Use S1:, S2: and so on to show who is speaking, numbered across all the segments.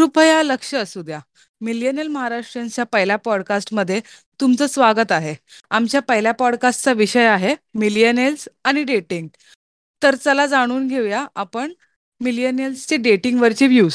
S1: कृपया लक्ष असू द्या. मिलियनल महाराष्ट्रांच्या पहिल्या पॉडकास्टमध्ये तुमचं स्वागत आहे. आमच्या पहिल्या पॉडकास्टचा विषय आहे मिलियनेल्स आणि डेटिंग. तर चला जाणून घेऊया आपण मिलियनेल्सचे डेटिंगवरचे व्ह्यूज.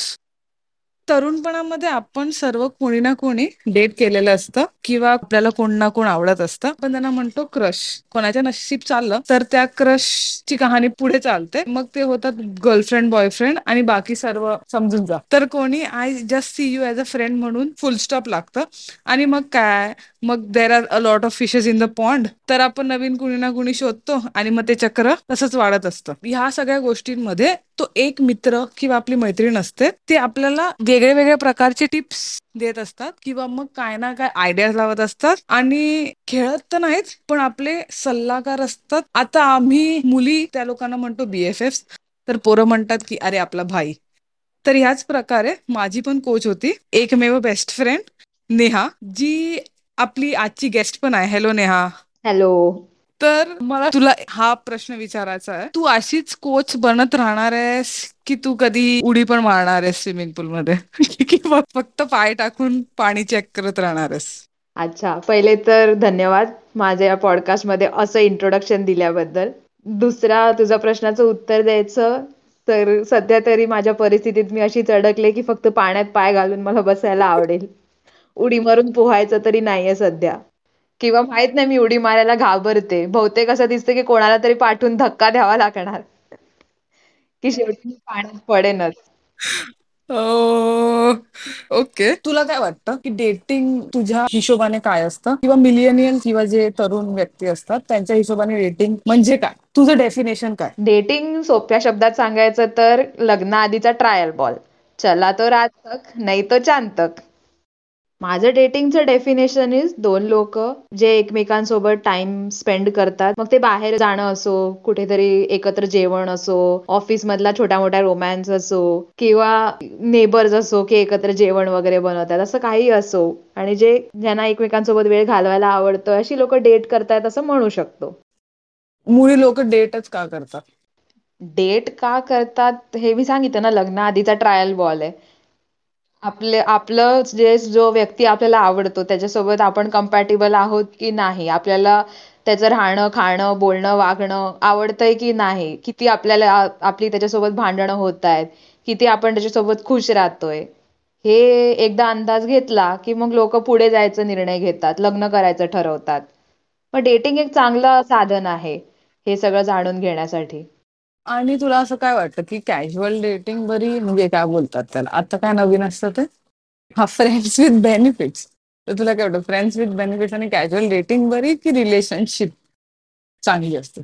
S1: तरुणपणामध्ये आपण सर्व कोणी ना कोणी डेट केलेलं असतं किंवा आपल्याला कोण ना कोण आवडत असतं. आपण त्यांना म्हणतो क्रश. कोणाच्या नशीब चाललं तर त्या क्रशची कहाणी पुढे चालते. मग ते होतात गर्लफ्रेंड, बॉयफ्रेंड आणि बाकी सर्व समजून जा. तर कोणी I just see you as a friend म्हणून फुल स्टॉप लागतं आणि मग काय मग there are a lot of fishes in the pond. तर आपण नवीन कुणी ना कुणी शोधतो आणि मग ते चक्र तसंच वाढत असतं. ह्या सगळ्या गोष्टींमध्ये तो एक मित्र किंवा आपली मैत्रीण असते. ते आपल्याला वेगळ्या वेगळ्या प्रकारचे टिप्स देत असतात किंवा मग काय ना काय आयडियाज लावत असतात आणि खेळत तर नाहीच पण आपले सल्लागार असतात. आता आम्ही मुली त्या लोकांना म्हणतो बी-एफ-एफ तर पोरं म्हणतात की अरे आपला भाई. तर ह्याच प्रकारे माझी पण कोच होती. एकमेव बेस्ट फ्रेंड नेहा जी आपली आजची गेस्ट पण आहे. हॅलो नेहा.
S2: हॅलो.
S1: तर मला तुला हा प्रश्न विचारायचा आहे. तू अशीच कोच बनत राहणार आहेस की तू कधी उडी पण मारणार आहेस स्विमिंग पूलमध्ये किंवा फक्त पाय टाकून पाणी चेक करत राहणार आहेस?
S2: अच्छा. पहिले तर धन्यवाद माझ्या या पॉडकास्टमध्ये असं इंट्रोडक्शन दिल्याबद्दल. दुसरा तुझ्या प्रश्नाचं उत्तर द्यायचं तर सध्या तरी माझ्या परिस्थितीत मी अशीच अडकले की फक्त पाण्यात पाय घालून मला बसायला आवडेल. उडी मारून पोहायचं तरी नाहीये सध्या. किंवा माहीत नाही मी उडी मारायला घाबरते. बहुतेक असं दिसतं की कोणाला तरी पाठवून धक्का द्यावा लागणार. की शेवटी मी पाण्यात पडेनच.
S1: ओके. तुला काय वाटतं की डेटिंग तुझ्या हिशोबाने काय असतं? किंवा मिलियनियल किंवा जे तरुण व्यक्ती असतात त्यांच्या हिशोबाने डेटिंग म्हणजे काय? तुझं डेफिनेशन काय?
S2: डेटिंग सोप्या शब्दात सांगायचं तर लग्नाआधीचा ट्रायल बॉल. चला तो रात तक, नहीं तो चांद तक. माझं डेटिंगचं डेफिनेशन इज दोन लोक जे एकमेकांसोबत टाइम स्पेंड करतात. मग ते बाहेर जाणं असो, कुठेतरी एकत्र जेवण असो, ऑफिस मधला छोट्या मोठ्या रोमॅन्स असो किंवा नेबर्स असो की एकत्र जेवण वगैरे बनवतात. असं काही असो आणि जे ज्यांना एकमेकांसोबत वेळ घालवायला आवडतं अशी लोक डेट करतायत असं म्हणू शकतो.
S1: मुळी लोक डेटच का करतात?
S2: डेट का करतात हे मी सांगितलं ना लग्नाआधीचा ट्रायल बॉल आहे. आपले आपलं जे जो व्यक्ती आपल्याला आवडतो त्याच्यासोबत आपण कम्पॅटेबल आहोत की नाही. आपल्याला त्याचं राहणं, खाणं, बोलणं, वागणं आवडतंय की नाही. किती आपल्याला आपली त्याच्यासोबत भांडणं होत आहेत किती आपण त्याच्यासोबत खुश राहतोय. हे एकदा अंदाज घेतला की मग लोक पुढे जायचा निर्णय घेतात. लग्न करायचं ठरवतात. मग डेटिंग एक चांगलं साधन आहे. हे सगळं जाणून घेण्यासाठी.
S1: आणि तुला असं काय वाटतं की कॅज्युअल डेटिंग बरी म्हणजे काय बोलतात त्याला आता काय नवीन असतं ते? हा फ्रेंड्स विथ बेनिफिट्स. तर तुला काय वाटतं फ्रेंड्स विथ बेनिफिट्स आणि कॅज्युअल डेटिंग बरी की रिलेशनशिप चांगली असते?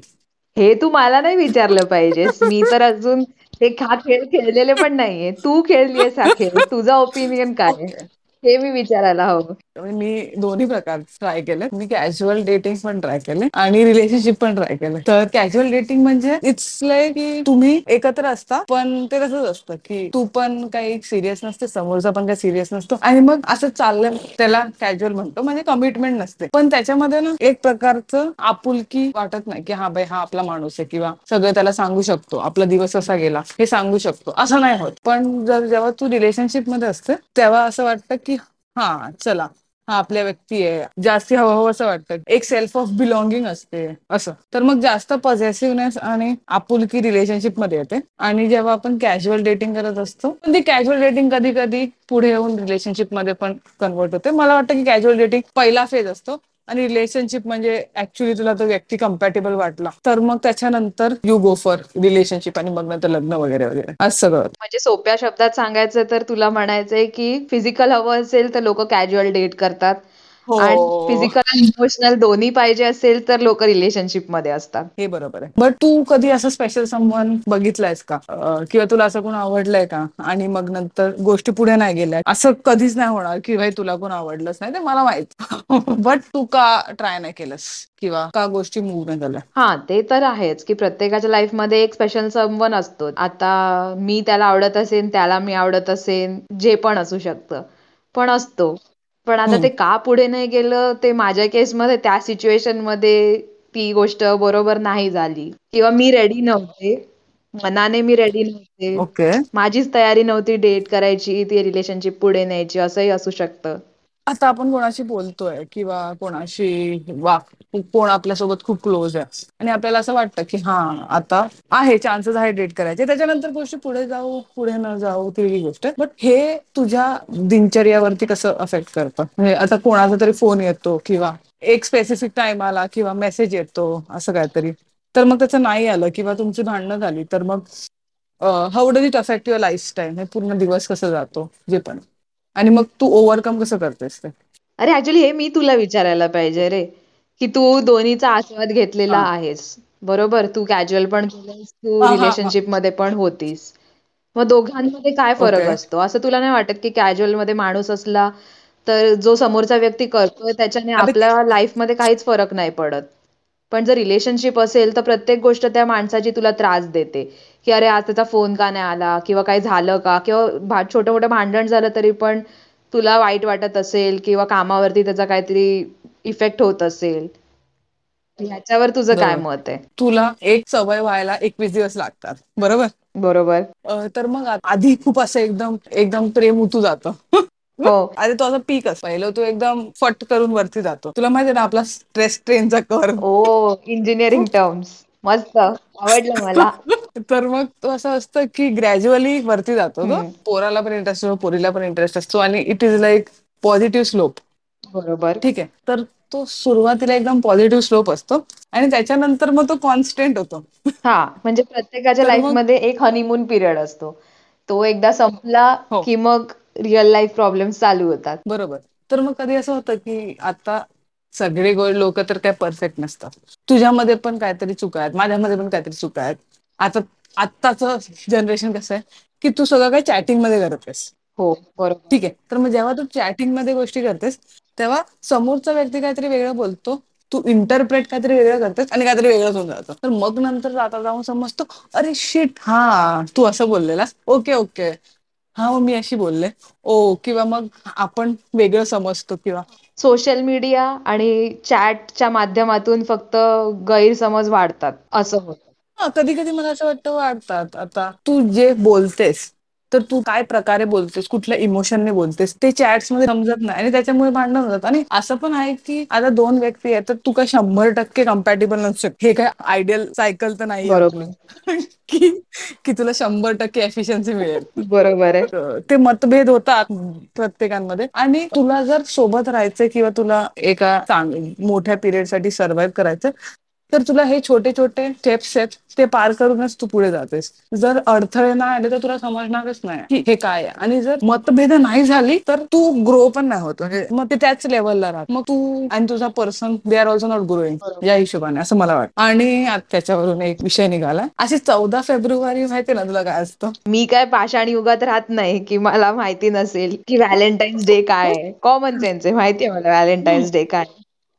S2: हे तू मला नाही विचारलं पाहिजे मी तर अजून हे हा खेळ खेळलेले पण नाहीये. तू खेळलीयस हा खेळ. तुझा ओपिनियन काय आहे? हे मी विचारायला हवं.
S1: मी दोन्ही प्रकार ट्राय केले. मी कॅज्युअल डेटिंग पण ट्राय केले आणि रिलेशनशिप पण ट्राय केले. तर कॅज्युअल डेटिंग म्हणजे इट्स लाईक की तुम्ही एकत्र असता पण ते तसंच असतं की तू पण काही सिरियस नसते, समोरचा पण काही सिरियस नसतो आणि मग असं चाललं त्याला कॅज्युअल म्हणतो म्हणजे कमिटमेंट नसते. पण त्याच्यामध्ये ना एक प्रकारचं आपुलकी वाटत नाही की हा बाई हा आपला माणूस आहे किंवा सगळं त्याला सांगू शकतो. आपला दिवस कसा गेला हे सांगू शकतो. असं नाही होत. पण जर जेव्हा तू रिलेशनशिपमध्ये असते तेव्हा असं वाटतं की हा चला हा आपल्या व्यक्ती आहे. जास्ती हवं हवं असं वाटतं. एक सेल्फ ऑफ बिलॉंगिंग असते असं. तर मग जास्त पॉझेसिव्हनेस आणि आपुलकी रिलेशनशिपमध्ये येते आणि जेव्हा आपण कॅज्युअल डेटिंग करत असतो पण ती कॅज्युअल डेटिंग कधी कधी पुढे येऊन रिलेशनशिपमध्ये पण कन्व्हर्ट होते. मला वाटतं की कॅज्युअल डेटिंग पहिला फेज असतो आणि रिलेशनशिप म्हणजे ऍक्च्युली तुला तो व्यक्ती कम्पॅटेबल वाटला तर मग त्याच्यानंतर यू गो फॉर रिलेशनशिप आणि मग नंतर लग्न वगैरे वगैरे असं सगळं.
S2: म्हणजे सोप्या शब्दात सांगायचं तर तुला म्हणायचंय की फिजिकल हवं असेल तर लोक कॅज्युअल डेट करतात. आणि
S1: हो.
S2: फिजिकल आणि इमोशनल दोन्ही पाहिजे असेल तर लोक रिलेशनशिपमध्ये असतात.
S1: हे बरोबर आहे. बट तू कधी असं स्पेशल समवन बघितलंयस का? किंवा तुला असं कोण आवडलंय का? आणि मग नंतर गोष्टी पुढे नाही गेल्या. असं कधीच नाही होणार की भाई तुला कोण आवडलंच नाही ते मला माहीत. बट तू का ट्राय नाही केलंस? किंवा का गोष्टी मूव्ह नाही झाल्या?
S2: हां, ते तर आहेच की प्रत्येकाच्या लाईफमध्ये एक स्पेशल समवन असतो. आता मी त्याला आवडत असेन, त्याला मी आवडत असेन, जे पण असू शकतं. पण असतो. पण आता. ते का पुढे नाही गेलं ते माझ्या केसमध्ये त्या सिच्युएशनमध्ये ती गोष्ट बरोबर नाही झाली किंवा मी रेडी नव्हते. मनाने मी रेडी नव्हते. माझीच तयारी नव्हती डेट करायची ती रिलेशनशिप पुढे न्यायची असंही असू शकतं
S1: आता आपण कोणाशी बोलतोय किंवा कोणाशी वा कोण आपल्यासोबत खूप क्लोज आहे आणि आपल्याला असं वाटतं की हा आता आहे चान्सेस आहे डेट करायचे. त्याच्यानंतर गोष्टी पुढे जाऊ पुढे न जाऊ ती वेगळी गोष्ट. बट हे तुझ्या दिनचर्यावरती कसं अफेक्ट करतं? म्हणजे आता कोणाचा तरी फोन येतो किंवा एक स्पेसिफिक टाइम आला किंवा मेसेज येतो असं काहीतरी. तर मग त्याचं नाही आलं किंवा तुमची भांडणं झाली तर मग how does it affect your lifestyle हे पूर्ण दिवस कसा जातो? जे पण. आणि मग तू ओव्हरकम कसं करतेस ते
S2: अरे ऍक्च्युली हे मी तुला विचारायला पाहिजे रे की तू दोन्हीचा आस्वाद घेतलेला
S1: हां.
S2: आहेस बरोबर तू कॅज्युअल पण केलंस तू
S1: हां, हां, हां.
S2: रिलेशनशिपमध्ये पण होतीस मग दोघांमध्ये काय फरक
S1: ओके.
S2: असतो असं तुला नाही वाटत की कॅज्युअलमध्ये माणूस असला तर जो समोरचा व्यक्ती करतोय त्याच्याने आपल्या लाईफमध्ये काहीच फरक नाही पडत पण जर रिलेशनशिप असेल तर प्रत्येक गोष्ट त्या माणसाची तुला त्रास देते. की अरे आज त्याचा फोन का नाही आला? किंवा काही झालं का? किंवा छोटं मोठं भांडण झालं तरी पण तुला वाईट वाटत असेल किंवा कामावरती त्याचा काहीतरी इफेक्ट होत असेल. ह्याच्यावर तुझं काय. मत आहे?
S1: तुला एक सवय व्हायला एकवीस दिवस लागतात. बरोबर?
S2: बरोबर.
S1: तर मग आधी खूप असं एकदम एकदम प्रेम उतू जातं.
S2: हो.
S1: अरे तो असं पीक असं पहिलं तो एकदम फट करून वरती जातो. तुला माहिती ना आपला स्ट्रेस ट्रेनचा कर
S2: ओ इंजिनिअरिंग टर्म्स मस्त. आवडलं मला.
S1: तर मग तो असं असतं की ग्रॅज्युअली वरती जातो तो. पोराला पण इंटरेस्ट असतो पोरीला पण इंटरेस्ट असतो आणि it is like positive slope
S2: बरोबर.
S1: ठीक आहे. तर तो सुरुवातीला एकदम पॉझिटिव्ह स्लोप असतो आणि त्याच्यानंतर मग तो कॉन्स्टंट होतो.
S2: हा म्हणजे प्रत्येकाच्या
S1: तर मग
S2: लाईफमध्ये एक हनीमून पिरियड असतो. तो एकदा संपला
S1: हो.
S2: की मग रिअल लाईफ प्रॉब्लेम्स चालू होतात.
S1: बरोबर. तर मग कधी असं होतं की आता सगळे लोक तर काय परफेक्ट नसतात. तुझ्यामध्ये पण काहीतरी चुका आहेत माझ्यामध्ये पण काहीतरी चुका आहेत. आता आत्ताच जनरेशन कसं आहे की तू सगळं काही चॅटिंगमध्ये करतेस
S2: हो बरोबर.
S1: ठीक आहे. तर मग जेव्हा तू चॅटिंगमध्ये गोष्टी करतेस तेव्हा समोरचा व्यक्ती काहीतरी वेगळं बोलतो तू इंटरप्रेट काहीतरी वेगळं करतेस आणि काहीतरी वेगळंच होऊन जातं. तर मग नंतर जाता जाऊन समजतो अरे शिट हा तू असं बोललेलास. Okay okay. हा मग मी अशी बोलले. ओ किंवा मग आपण वेगळं समजतो किंवा
S2: सोशल मीडिया आणि चॅटच्या माध्यमातून फक्त गैरसमज वाढतात असं होत.
S1: हा कधी कधी मला असं वाटतं वाटतात आता तू जे बोलतेस तर तू काय प्रकारे बोलतेस? कुठल्या इमोशनने बोलतेस? ते चॅट्समध्ये समजत नाही आणि त्याच्यामुळे भांडण होतात. आणि असं पण आहे की आता दोन व्यक्ती आहेत तर तू काय शंभर टक्के कम्पॅटेबल नसू शकत. हे काय आयडियल सायकल तर
S2: बरोबर.
S1: की की तुला शंभर टक्के एफिशियन्सी मिळेल.
S2: बरोबर आहे.
S1: ते मतभेद होतात प्रत्येकांमध्ये. आणि तुला जर सोबत राहायचंय किंवा तुला एका मोठ्या पिरियडसाठी सर्व्हाइव्ह करायचं तर तुला हे छोटे छोटे स्टेप्स आहेत ते पार करूनच तू पुढे जातेस. जर अडथळे नाही आले तर तुला समजणारच नाही की हे काय आहे. आणि जर मतभेद नाही झाली तर तू ग्रो पण नाही होत. म्हणजे मग ते त्याच लेवलला राहत. मग तू आणि तुझा person they are also not growing या हिशोबाने असं मला वाटतं. आणि त्याच्यावरून एक विषय निघाला. अशी चौदा फेब्रुवारी माहिती ना तुला काय असतं?
S2: मी काय पाषाण युगात राहत नाही की मला माहिती नसेल की व्हॅलेंटाईन्स डे काय आहे. कॉमन सेन्स आहे माहितीये मला व्हॅलेंटाईन्स डे काय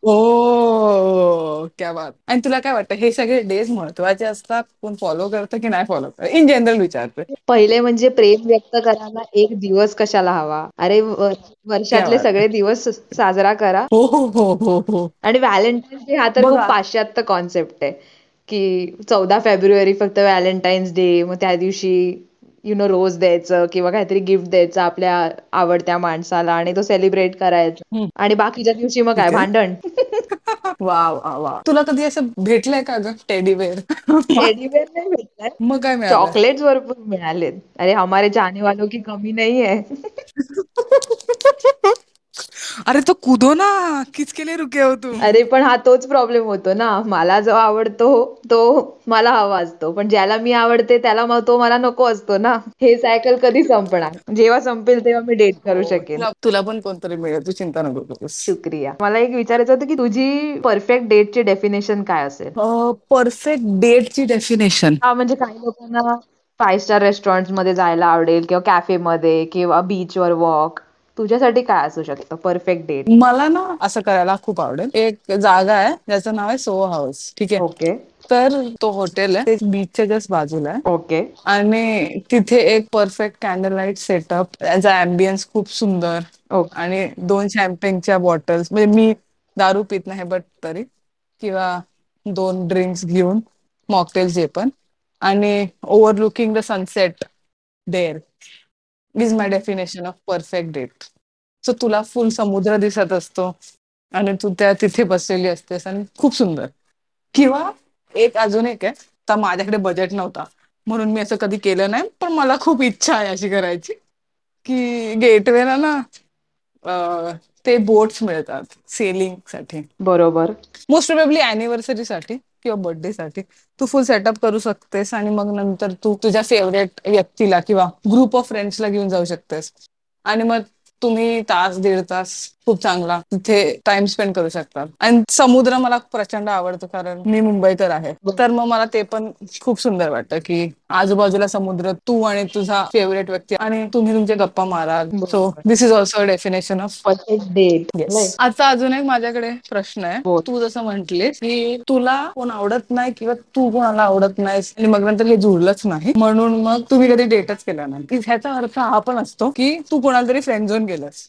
S1: हो क्या बात. आणि तुला काय वाटतं हे सगळे डेज महत्त्वाचे असतात? कोण फॉलो करतं की नाही फॉलो करत? इन जनरल विचारते
S2: पहिले म्हणजे प्रेम व्यक्त करायला एक दिवस कशाला हवा? अरे वर्षातले
S1: बात.
S2: सगळे दिवस साजरा करा.
S1: हो हो हो हो हो.
S2: आणि व्हॅलेंटाईन्स डे हा तर
S1: बघ.
S2: खूप पाश्चात्य कॉन्सेप्ट आहे. की चौदा फेब्रुवारी फक्त व्हॅलेंटाईन्स डे मग त्या दिवशी यु नो रोज द्यायचं किंवा काहीतरी गिफ्ट द्यायचं आपल्या आवडत्या माणसाला आणि तो सेलिब्रेट करायचा. आणि बाकीच्या दिवशी मग काय
S1: आहे
S2: भांडण.
S1: वा वा वा तुला कधी असं भेटलंय का ग टेडीवेअर
S2: टेडीबेअर नाही भेटलाय.
S1: मग काय मिळालं?
S2: चॉकलेट्स भरपूर मिळालेत. अरे हमारे चाहने वालों की कमी नाही है
S1: अरे तो कुदो ना किसके लिए रुके हो तुम
S2: अरे पण हा तोच प्रॉब्लेम होतो ना. मला जो आवडतो तो मला हवा असतो. पण ज्याला मी आवडते त्याला मग तो मला नको असतो ना. हे सायकल कधी संपणार? जेव्हा संपेल तेव्हा मी डेट करू
S1: हो
S2: शकेन.
S1: तुला तुला पण कोणतरी मिळेल. तू चिंता नको
S2: शुक्रिया. मला एक विचारायचं होतं की तुझी परफेक्ट डेटची डेफिनेशन काय असेल?
S1: परफेक्ट डेटची डेफिनेशन
S2: हा म्हणजे काही लोकांना फाय स्टार रेस्टॉरंटमध्ये जायला आवडेल किंवा कॅफेमध्ये किंवा बीचवर वॉक तुझ्यासाठी काय असू शकतं? परफेक्ट डेट
S1: मला ना असं करायला खूप आवडेल. एक जागा आहे ज्याचं नाव आहे सोहो हाऊस ठीक आहे?
S2: ओके.
S1: तर तो हॉटेल आहे. ते बीचच्या जस्ट बाजूला आहे.
S2: ओके.
S1: आणि तिथे एक परफेक्ट कॅन्डल लाइट सेटअप त्याचा अम्बियन्स खूप सुंदर.
S2: ओके.
S1: आणि दोन शॅम्पेनच्या बॉटल्स म्हणजे मी दारू पित नाही बट तरी. किंवा दोन ड्रिंक्स घेऊन मॉकटेल जे पण. आणि overlooking the sunset there is my definition of perfect date so तुला फुल समुद्र दिसत असतो आणि तू त्या तिथे बसलेली असतेस आणि खूप सुंदर. किंवा एक अजून एक आहे तर माझ्याकडे बजेट नव्हता. म्हणून मी असं कधी केलं नाही पण मला खूप इच्छा आहे अशी करायची. कि गेटवेला ना ते बोट्स मिळतात सेलिंगसाठी.
S2: बरोबर.
S1: मोस्ट प्रोबेबली अनिव्हर्सरी साठी. किंवा बर्थडे साठी तू फुल सेटअप करू शकतेस आणि मग नंतर तू तुझ्या फेवरेट व्यक्तीला किंवा ग्रुप ऑफ फ्रेंड्सला घेऊन जाऊ शकतेस. आणि मग तुम्ही तास दीड तास खूप चांगला तिथे टाइम स्पेंड करू शकता. आणि समुद्र मला प्रचंड आवडतो कारण मी मुंबईकर आहे. तर मग मला ते पण खूप सुंदर वाटतं की आजूबाजूला समुद्र तू आणि तुझा फेवरेट व्यक्ती आणि तुम्ही तुमचे गप्पा माराल. So this is also a definition of
S2: perfect date
S1: आता अजून एक माझ्याकडे प्रश्न आहे. तू जसं म्हंटले की तुला कोण आवडत नाही किंवा तू कोणाला आवडत नाहीस आणि मग नंतर हे जुळलंच नाही. म्हणून मग तुम्ही कधी डेटच केला नाही. की ह्याचा अर्थ हा पण असतो की तू कोणाला तरी फ्रेंड झोन गेलस.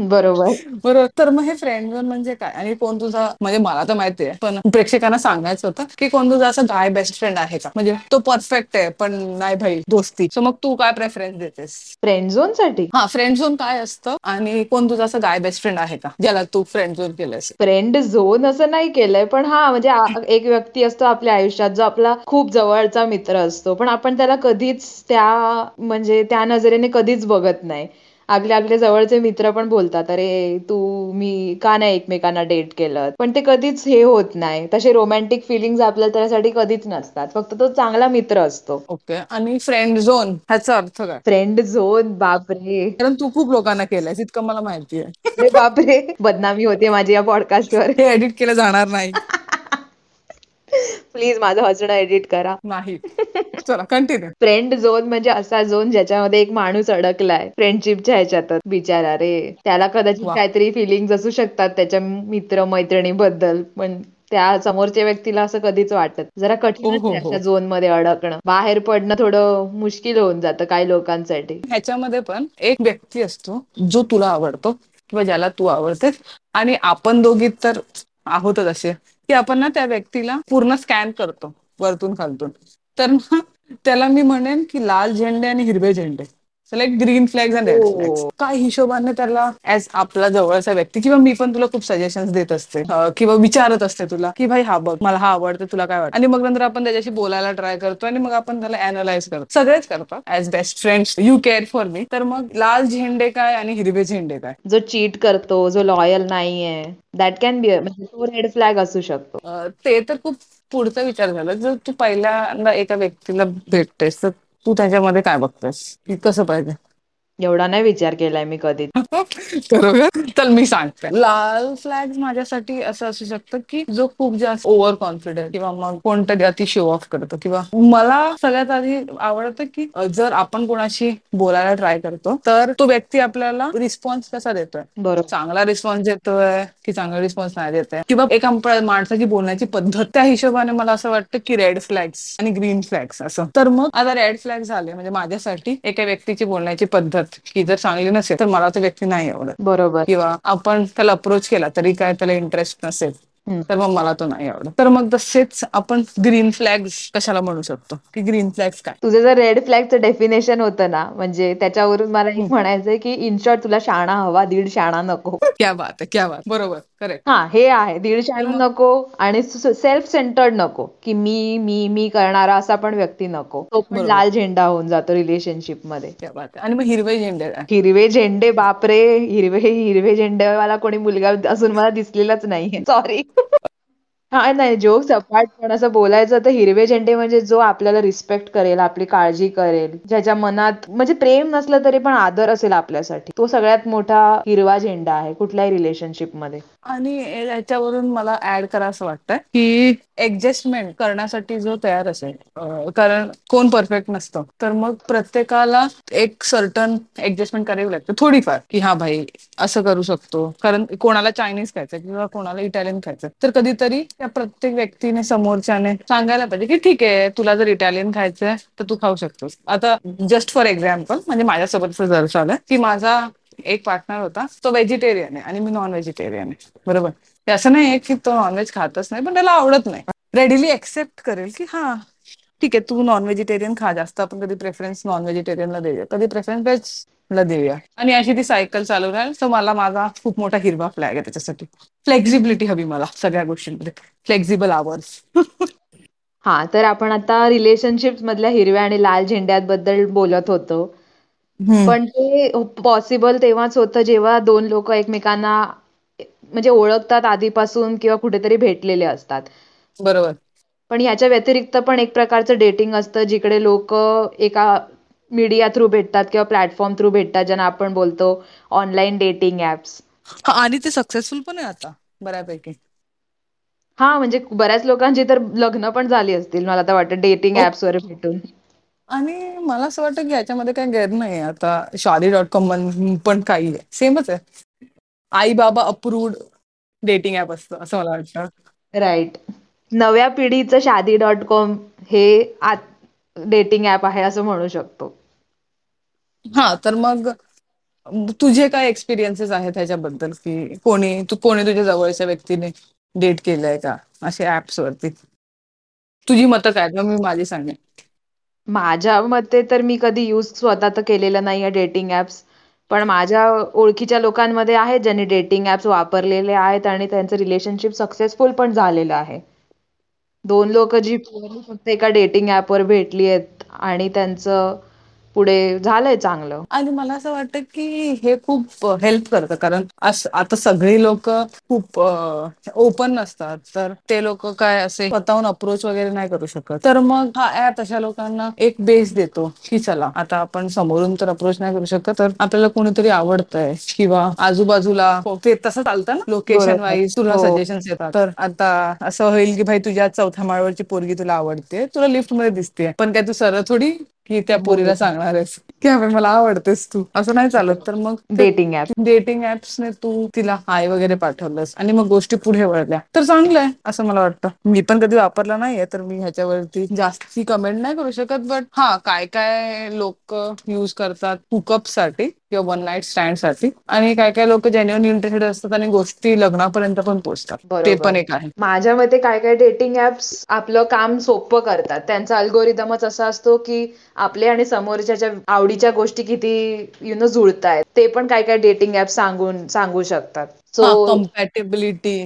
S2: बरोबर.
S1: बरोबर. तर मग हे फ्रेंड झोन म्हणजे काय? आणि कोण तुझा म्हणजे मला तर माहिती आहे पण प्रेक्षकांना सांगायचं होतं की कोण तुझा असं गाय बेस्ट फ्रेंड आहे का? म्हणजे तो परफेक्ट आहे पण नाही भाई दोस्ती. सो मग तू काय प्रेफरन्स देतेस?
S2: फ्रेंड झोनसाठी?
S1: हा फ्रेंड झोन काय असतं? आणि कोण तुझा असं गाय बेस्ट फ्रेंड आहे का? ज्याला तू फ्रेंड झोन केलंस
S2: फ्रेंड झोन असं नाही केलंय पण हा म्हणजे एक व्यक्ती असतो आपल्या आयुष्यात जो आपला खूप जवळचा मित्र असतो. पण आपण त्याला कधीच त्या म्हणजे त्या नजरेने कधीच बघत नाही. आपले आपले जवळचे मित्र पण बोलतात अरे तू मी का नाही एकमेकांना डेट केलं? पण ते कधीच हे होत नाही. तसे रोमॅन्टिक फिलिंग्स आपल्याला त्यासाठी कधीच नसतात. फक्त तो चांगला मित्र असतो.
S1: ओके. आणि फ्रेंड झोन ह्याचा अर्थ काय?
S2: फ्रेंड झोन बापरे.
S1: कारण तू खूप लोकांना केलंयस इतकं मला माहिती आहे.
S2: बापरे. बदनामी होते माझी या पॉडकास्टवर
S1: हे एडिट केलं जाणार नाही.
S2: प्लीज माझं हसणं एडिट करा.
S1: नाही. चला कंटिन्यू
S2: फ्रेंड झोन म्हणजे असा झोन ज्याच्यामध्ये एक माणूस अडकलाय. फ्रेंडशिपच्या ह्याच्यातच. बिचारा रे. त्याला कदाचित. काहीतरी फिलिंग्स असू शकतात त्याच्या मित्र मैत्रिणीबद्दल पण त्या समोरच्या व्यक्तीला असं कधीच वाटत जरा
S1: हो,
S2: आहे
S1: हो.
S2: अशा झोनमध्ये अडकणं. बाहेर पडणं थोडं मुश्किल होऊन जातं काही लोकांसाठी.
S1: ह्याच्यामध्ये पण एक व्यक्ती असतो जो तुला आवडतो किंवा ज्याला तू आवडतेस. आणि आपण दोघी तर आहोतच असे. की आपण ना त्या व्यक्तीला पूर्ण स्कॅन करतो वरतून खालतून. तर त्याला मी म्हणेन की लाल झेंडे आणि हिरवे झेंडे. Like green flags and red. Flags काय हिशोबाने त्याला ऍज आपला जवळचा व्यक्ती किंवा मी पण तुला खूप सजेशन्स देत असते. किंवा विचारत असते तुला की भाई हा बघ मला हा आवडतं तुला काय वाटतं? आणि मग नंतर आपण त्याच्याशी बोलायला ट्राय करतो आणि मग आपण त्याला अनालाइज करतो. सगळेच करतात as best friends you care for me तर मग लाल झेंडे काय आणि हिरवे झेंडे काय?
S2: जो चीट करतो जो लॉयल नाहीये दॅट कॅन बी तो रेड फ्लॅग असू शकतो.
S1: ते तर खूप पुढचा विचार झाला जर तू पहिल्यांदा एका व्यक्तीला भेटतेस तर तू त्याच्यामध्ये काय बघतेस की कसं पाहिजे?
S2: एवढा नाही विचार केलाय मी कधी.
S1: बरोबर तर मी सांगते. लाल फ्लॅग माझ्यासाठी असं असू शकतं की जो खूप जास्त ओव्हर कॉन्फिडंट किंवा मग कोणतरी अति शो ऑफ करतो किंवा मला सगळ्यात आधी आवडतं की जर आपण कोणाशी बोलायला ट्राय करतो तर तो व्यक्ती आपल्याला रिस्पॉन्स कसा देतोय?
S2: बरोबर.
S1: चांगला रिस्पॉन्स देतोय की चांगला रिस्पॉन्स नाही देतोय? किंवा एका माणसाची बोलण्याची पद्धत त्या हिशोबाने मला असं वाटतं की रेड फ्लॅग्स आणि ग्रीन फ्लॅग्स असं. तर मग आता रेड फ्लॅग झाले म्हणजे माझ्यासाठी एका व्यक्तीची बोलण्याची पद्धत की जर चांगली नसेल तर मला तो व्यक्ती नाही आवडत
S2: बरोबर
S1: किंवा आपण त्याला अप्रोच केला तरी काय त्याला इंटरेस्ट नसेल. तर मग मला तो नाही आवडत. तर मग तसेच आपण ग्रीन फ्लॅग्स कशाला म्हणू शकतो? की ग्रीन फ्लॅग्स काय?
S2: तुझं जर रेड फ्लॅगचं डेफिनेशन होतं ना म्हणजे त्याच्यावरून मला एक म्हणायचंय की इन शॉर्ट तुला शाणा हवा दीड शाणा नको.
S1: क्या बात आहे क्या बात. बरोबर करेक्ट
S2: हा हे आहे. दीड शाणा नको आणि सेल्फ सेंटर्ड नको. की मी मी मी करणारा असा पण व्यक्ती नको. तो पण. लाल झेंडा होऊन जातो
S1: रिलेशनशिपमध्ये. आणि मग हिरवे झेंडे
S2: हिरवे झेंडे बापरे. हिरवे हिरवे झेंडेवाला कोणी मुलगा असून मला दिसलेलाच नाहीये. सॉरी हा नाही जोक सपाट पण असं बोलायचं तर हिरवे झेंडे म्हणजे जो आपल्याला रिस्पेक्ट करेल आपली काळजी करेल ज्याच्या मनात म्हणजे प्रेम नसलं तरी पण आदर असेल आपल्यासाठी. तो सगळ्यात मोठा हिरवा झेंडा आहे कुठल्याही रिलेशनशिपमध्ये.
S1: आणि याच्यावरून मला ऍड करा असं वाटतं की ऍडजस्टमेंट करण्यासाठी जो तयार असेल कारण कोण परफेक्ट नसतं. तर मग प्रत्येकाला एक सर्टन ऍडजस्टमेंट करावी लागते. थोडीफार की हा भाई असं करू शकतो. कारण कोणाला चायनीज खायचं किंवा कोणाला इटालियन खायचं तर कधीतरी त्या प्रत्येक व्यक्तीने समोरच्याने सांगायला पाहिजे की ठीक आहे तुला जर इटालियन खायचंय तर तू खाऊ शकतोस. आता जस्ट फॉर एक्झाम्पल म्हणजे माझ्यासोबत जर झालं की माझा एक पार्टनर होता तो व्हेजिटेरियन आहे आणि मी नॉन व्हेजिटेरियन आहे. बरोबर? असं नाही आहे की तो नॉनव्हेज खातच नाही पण त्याला आवडत नाही. रेडिली एक्सेप्ट करेल की हा ठीक आहे तू नॉन व्हेजिटेरियन खा जास्त आपण कधी प्रेफरन्स नॉन व्हेजिटेरियनला देऊया. कधी प्रेफरन्स व्हेज ला देऊया. आणि अशी ती सायकल चालू राहील. तर मला माझा खूप मोठा हिरवा फ्लॅग आहे त्याच्यासाठी. फ्लेक्झिबिलिटी हवी मला सगळ्या गोष्टींमध्ये. फ्लेक्झिबल आवर्स
S2: हा तर आपण आता रिलेशनशिप मधल्या हिरव्या आणि लाल झेंड्याबद्दल बोलत होतो. पण ते पॉसिबल तेव्हाच होतं जेव्हा दोन लोक एकमेकांना म्हणजे ओळखतात आधीपासून किंवा कुठेतरी भेटलेले असतात.
S1: बरोबर.
S2: पण ह्याच्या व्यतिरिक्त पण एक प्रकारचं डेटिंग असतं जिकडे लोक एका मीडिया थ्रू भेटतात किंवा प्लॅटफॉर्म थ्रू भेटतात ज्यांना आपण बोलतो ऑनलाईन डेटिंग ऍप्स
S1: हा आणि ते सक्सेसफुल पण आहे आता बऱ्यापैकी.
S2: हा म्हणजे बऱ्याच लोकांची तर लग्न पण झाली असतील मला तर वाटतं डेटिंग
S1: हो.
S2: ऍप्स वर भेटून.
S1: आणि मला असं वाटतं की ह्याच्यामध्ये काही गैर नाही आता शादी डॉट कॉम पण काही आहे. सेमच आहे. आई बाबा अप्रुव्ड डेटिंग ऍप असतं असं मला वाटतं.
S2: राईट नव्या पिढीचं शादी डॉट कॉम हे डेटिंग ऍप आहे असं म्हणू शकतो.
S1: हा तर मग तुझे काय एक्सपिरियन्सेस आहेत ह्याच्याबद्दल? कि कोणी तू कोणी तुझ्या जवळच्या व्यक्तीने डेट केलंय का? असे ऍप्स वरती. तुझी मतं काय मग मी माझी सांगेन.
S2: माझ्या मते तर मी कधी युज स्वतः तर केलेलं नाही डेटिंग ऍप्स पण माझ्या ओळखीच्या लोकांमध्ये आहेत ज्यांनी डेटिंग ऍप्स वापरलेले आहेत आणि त्यांचं रिलेशनशिप सक्सेसफुल पण झालेलं आहे. दोन लोक जी फक्त एका डेटिंग ॲपवर भेटली आहेत आणि त्यांचं पुढे झालंय चांगलं.
S1: आणि मला असं वाटतं की हे खूप हेल्प करतं. कारण अस आता सगळी लोक खूप ओपन नसतात. तर ते लोक काय असे स्वतःहून अप्रोच वगैरे नाही करू शकत. तर मग हा ऍप अशा लोकांना एक बेस देतो की चला आता आपण समोरून तर अप्रोच नाही करू शकत तर आपल्याला कोणीतरी आवडतंय किंवा आजूबाजूला ते तसं चालतं ना? लोकेशन. वाईज तुला
S2: हो.
S1: सजेशन्स येतात. तर आता असं होईल की भाई तुझ्या चौथ्या माळवरची पोरगी तुला आवडते तुला लिफ्टमध्ये दिसते पण काय तू सरळ थोडी कि त्या पोरीला सांगणार आहेस. की ह मला आवडतेस तू. असं नाही चालत. तर मग
S2: डेटिंग ऍप.
S1: डेटिंग ऍप्सने तू तिला हाय वगैरे पाठवलंस आणि मग गोष्टी पुढे वळल्या. तर चांगलंय असं मला वाटतं. मी पण कधी वापरला नाहीये तर मी ह्याच्यावरती जास्ती कमेंट नाही करू शकत बट हा काय काय लोक युज करतात हुकअपसाठी किंवा वन नाईट स्टँडसाठी. आणि काय काय लोक जेन्युअली इंटरेस्टेड असतात आणि गोष्टी लग्नापर्यंत पण पोहोचतात. ते पण एक आहे.
S2: माझ्या मते काय काय डेटिंग ऍप्स आपलं काम सोपं करतात. त्यांचा अल्गोरिदमच असा असतो की आपल्या आणि समोरच्याच्या आवडीच्या गोष्टी किती यु नो जुळतायत ते पण काय काय डेटिंग ऍप सांगून सांगू शकतात. सो
S1: कम्पॅटेबिलिटी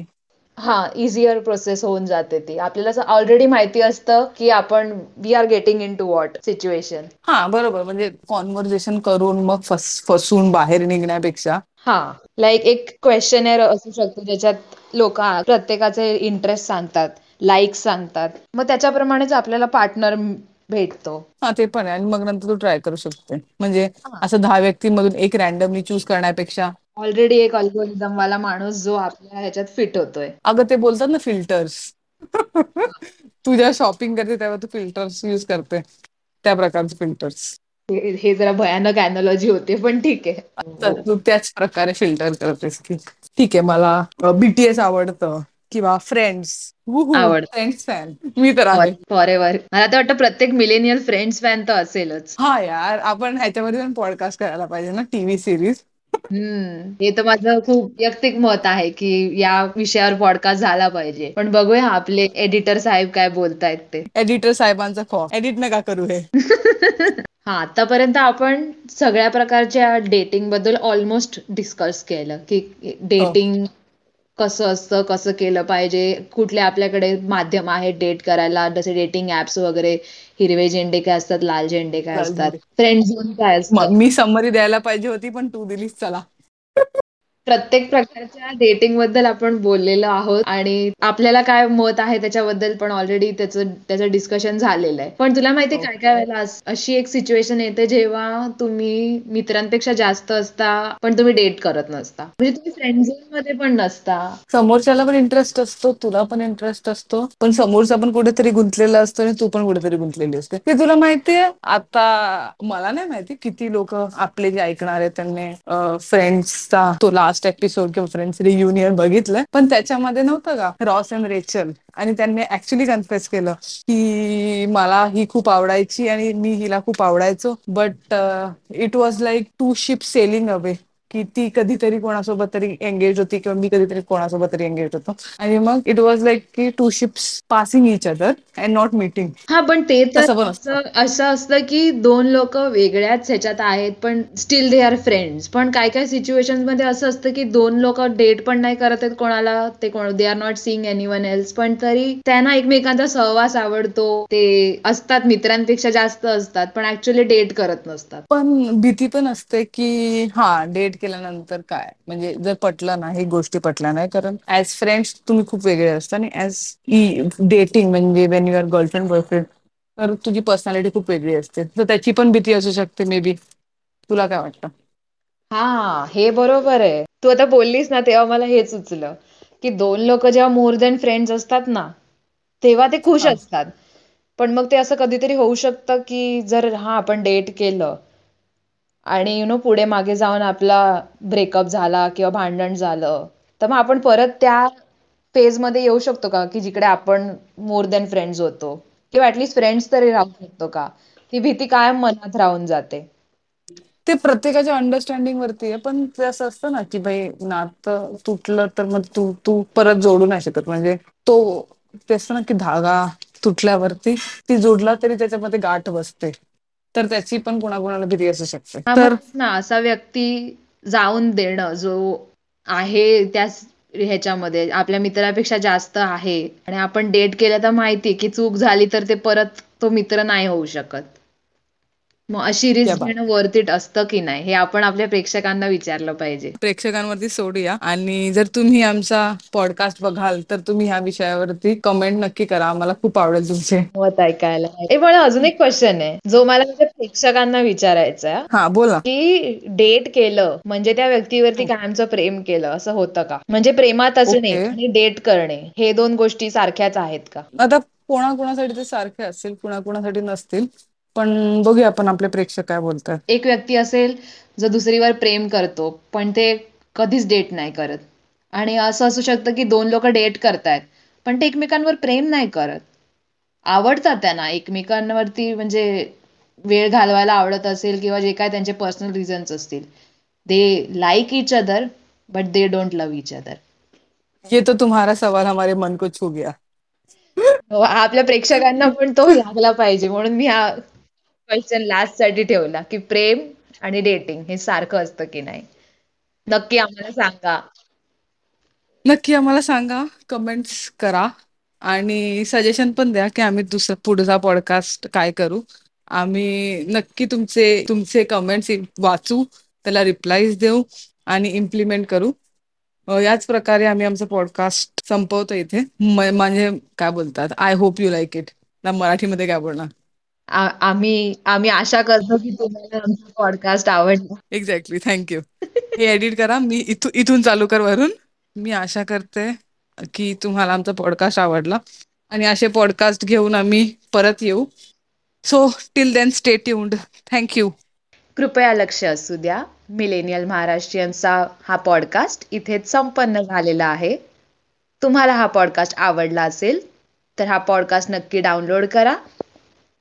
S2: हा इझियर प्रोसेस होऊन जाते ती. आपल्याला ऑलरेडी माहिती असतं की आपण we are getting into what situation
S1: हा बरोबर. म्हणजे कॉन्व्हर्जेशन करून मग फसून बाहेर निघण्यापेक्षा.
S2: हा लाईक एक क्वेश्चन एर असू शकतो ज्याच्यात लोक प्रत्येकाचे इंटरेस्ट सांगतात लाईक्स सांगतात. मग त्याच्याप्रमाणेच आपल्याला पार्टनर भेटतो.
S1: हा ते पण आहे. आणि मग नंतर तू ट्राय करू शकते. म्हणजे असं दहा व्यक्तीमधून एक रँडमली चूज करण्यापेक्षा
S2: ऑलरेडी एक अल्गोरिदमवाला माणूस जो आपल्या ह्याच्यात फिट होतोय.
S1: अगं ते बोलतात ना फिल्टर्स तुझ्या शॉपिंग करते तेव्हा तू फिल्टर्स युज करते. त्या प्रकारचे फिल्टर्स
S2: हे जरा भयानक अनॉलॉजी होते पण ठीक आहे.
S1: तू त्याच प्रकारे फिल्टर करतेस की ठीक आहे मला बीटीएस आवडतं किंवा फ्रेंड्स
S2: आवड
S1: फ्रेंड्स फॅन मी तर आहे.
S2: फॉर एव्हर मला तर वाटतं प्रत्येक मिलेनियल फ्रेंड्स फॅन तर असेलच.
S1: हा यार आपण ह्याच्यामध्ये पण पॉडकास्ट करायला पाहिजे ना टीव्ही सिरीज
S2: हम्म. हे तर माझं खूप वैयक्तिक मत आहे की या विषयावर पॉडकास्ट झाला पाहिजे. पण बघूया आपले एडिटर साहेब काय बोलतायत ते.
S1: एडिटर साहेबांचा फॉ एडिट नका करू हे.
S2: हा आतापर्यंत आपण सगळ्या प्रकारच्या डेटिंगबद्दल ऑलमोस्ट डिस्कस केलं की
S1: हो.
S2: डेटिंग कसं असतं कसं केलं पाहिजे कुठले आपल्याकडे माध्यम आहे डेट करायला जसे डेटिंग ऍप्स वगैरे हिरवे झेंडे काय असतात लाल झेंडे काय असतात. फ्रेंड झोन काय असतं
S1: मग मी समरी द्यायला पाहिजे होती पण तू दिलीस चला
S2: प्रत्येक प्रकारच्या डेटिंगबद्दल आपण बोललेलो आहोत आणि आपल्याला काय मत आहे त्याच्याबद्दल पण ऑलरेडी त्याच त्याचं डिस्कशन झालेलं आहे. पण तुला माहिती काय काय वेळेला अशी एक सिच्युएशन येते जेव्हा तुम्ही मित्रांपेक्षा जास्त असता पण तुम्ही डेट करत नसता. म्हणजे तुम्ही फ्रेंड झोनमध्ये पण नसता.
S1: समोरच्याला पण इंटरेस्ट असतो तुला पण इंटरेस्ट असतो पण समोरचा पण कुठेतरी गुंतलेला असतो आणि तू पण कुठेतरी गुंतलेली असते. हे तुला माहितीये आता मला नाही माहिती किती लोक आपले जे ऐकणार आहेत त्यांनी फ्रेंड्सचा तो लास्ट एपिसोड किंवा फ्रेंड्स रियुनियन बघितलंय पण त्याच्यामध्ये नव्हतं का? रॉस अँड रेचल आणि त्यांनी ऍक्च्युली कन्फेस केलं की मला ही खूप आवडायची आणि मी हिला खूप आवडायचो. But it was like two ship sailing away की ती कधीतरी कोणासोबत तरी एंगेज होती किंवा मी कधीतरी कोणासोबत तरी एंगेज होतो. आणि मग इट वॉज लाईक की two ships passing each other and not meeting
S2: हा पण ते तर असं असं असतं की दोन लोक वेगळ्याच ह्याच्यात आहेत पण स्टील दे आर फ्रेंड्स पण काय काय सिच्युएशनमध्ये असं असतं की दोन लोक डेट पण नाही करत आहेत कोणाला ते कोण they are not seeing anyone else पण तरी त्यांना एकमेकांचा सहवास आवडतो. ते असतात मित्रांपेक्षा जास्त असतात पण ऍक्च्युली डेट करत नसतात.
S1: पण भीती पण असते की हा डेट केल्यानंतर काय? म्हणजे जर पटलं नाही गोष्टी पटल्या नाही कारण ऍज फ्रेंड्स तुम्ही खूप वेगळे असता आणि ऍज डेटिंग म्हणजे वेन युअर गर्लफ्रेंड बॉयफ्रेंड तर तुझी पर्सनॅलिटी खूप वेगळी असते. तर त्याची पण भीती असू शकते मे बी तुला काय वाटतं?
S2: हा हे बरोबर आहे. तू आता बोललीस ना तेव्हा मला हेच सुचलं की दोन लोक जेव्हा मोर दॅन फ्रेंड्स असतात ना तेव्हा ते खुश
S1: हा.
S2: असतात. पण मग ते असं कधीतरी होऊ शकतं की जर हा आपण डेट केलं आणि यु नो पुढे मागे जाऊन आपला ब्रेकअप झाला किंवा भांडण झालं तर मग आपण परत त्या फेजमध्ये येऊ शकतो का? की जिकडे आपण मोर दॅन फ्रेंड्स होतो किंवा ऍटलीस्ट फ्रेंड्स तरी राहू शकतो का? ती भीती कायम मनात राहून जाते.
S1: ते प्रत्येकाच्या अंडरस्टँडिंग वरती आहे पण ते असं असतं ना की भाई नातं तुटलं तर मग तू तू परत जोडू नाही शकत. म्हणजे तो ते असतं ना की धागा तुटल्यावरती ती जोडला तरी त्याच्यामध्ये गाठ बसते. तर त्याची पण कुणाकुणाला भीती असू शकते.
S2: हा
S1: तर
S2: ना असा व्यक्ती जाऊन देणं जो आहे त्या ह्याच्यामध्ये आपल्या मित्रापेक्षा जास्त आहे आणि आपण डेट केलं तर माहिती की चूक झाली तर ते परत तो मित्र नाही होऊ शकत. मग अशी रिस्क घेणं वर्थ इट असतं की नाही हे आपण आपल्या प्रेक्षकांना विचारलं पाहिजे.
S1: प्रेक्षकांवरती सोडूया. आणि जर तुम्ही आमचा पॉडकास्ट बघाल तर तुम्ही ह्या विषयावरती कमेंट नक्की करा. आम्हाला खूप आवडेल तुमचे.
S2: मत ऐकायला. पण अजून एक क्वेश्चन आहे. जो मला प्रेक्षकांना विचारायचा
S1: हा बोला.
S2: की डेट केलं म्हणजे त्या व्यक्तीवरती कायमचं प्रेम केलं असं होतं का? म्हणजे प्रेमात असणे आणि डेट करणे हे दोन गोष्टी सारख्याच आहेत का?
S1: आता कोणाकुणासाठी ते सारखे असतील कुणाकुणासाठी नसतील पण बघूया आपण आपले प्रेक्षक काय बोलतात.
S2: एक व्यक्ती असेल जो दुसरीवर प्रेम करतो पण ते कधीच डेट नाही करत. आणि असं असू शकतं की दोन लोक डेट करतायत पण ते एकमेकांवर प्रेम नाही करत. आवडतात त्यांना एकमेकांवरती म्हणजे वेळ घालवायला आवडत असेल किंवा जे काय त्यांचे पर्सनल रिझन्स असतील. They like each other but they don't love each other
S1: ये तो तुम्हाारा सवाल हमारे मन को छू गया.
S2: हो आपल्या प्रेक्षकांना पण तो लागला पाहिजे म्हणून मी हा क्वेश्चन लास्टसाठी ठेवला की प्रेम आणि डेटिंग हे सारखं असतं की नाही? नक्की आम्हाला सांगा.
S1: नक्की आम्हाला सांगा. कमेंट्स करा. आणि सजेशन पण द्या की आम्ही दुसरा पुढचा पॉडकास्ट काय करू. आम्ही नक्की तुमचे तुमचे कमेंट्स वाचू. त्याला रिप्लायज देऊ आणि इम्प्लिमेंट करू. याच प्रकारे आम्ही आमचं पॉडकास्ट संपवतो इथे. म्हणजे काय बोलतात? I hope you like it ना मराठीमध्ये काय बोलणार?
S2: आम्ही आम्ही आशा करतो की तुम्हाला आमचा पॉडकास्ट आवडला.
S1: एक्झॅक्टली थँक्यू हे एडिट करा. मी इथ इथून चालू कर वरून. मी आशा करते की तुम्हाला आमचा पॉडकास्ट आवडला. आणि असे पॉडकास्ट घेऊन आम्ही परत येऊ. So till then stay tuned thank you
S2: कृपया लक्ष असू द्या. मिलेनियल महाराष्ट्रीयनचा हा पॉडकास्ट इथेच संपन्न झालेला आहे. तुम्हाला हा पॉडकास्ट आवडला असेल तर हा पॉडकास्ट नक्की डाउनलोड करा.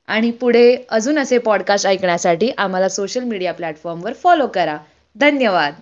S2: आणि पुढे अजून असे पॉडकास्ट ऐकण्यासाठी आम्हाला सोशल मीडिया प्लॅटफॉर्मवर फॉलो करा. धन्यवाद.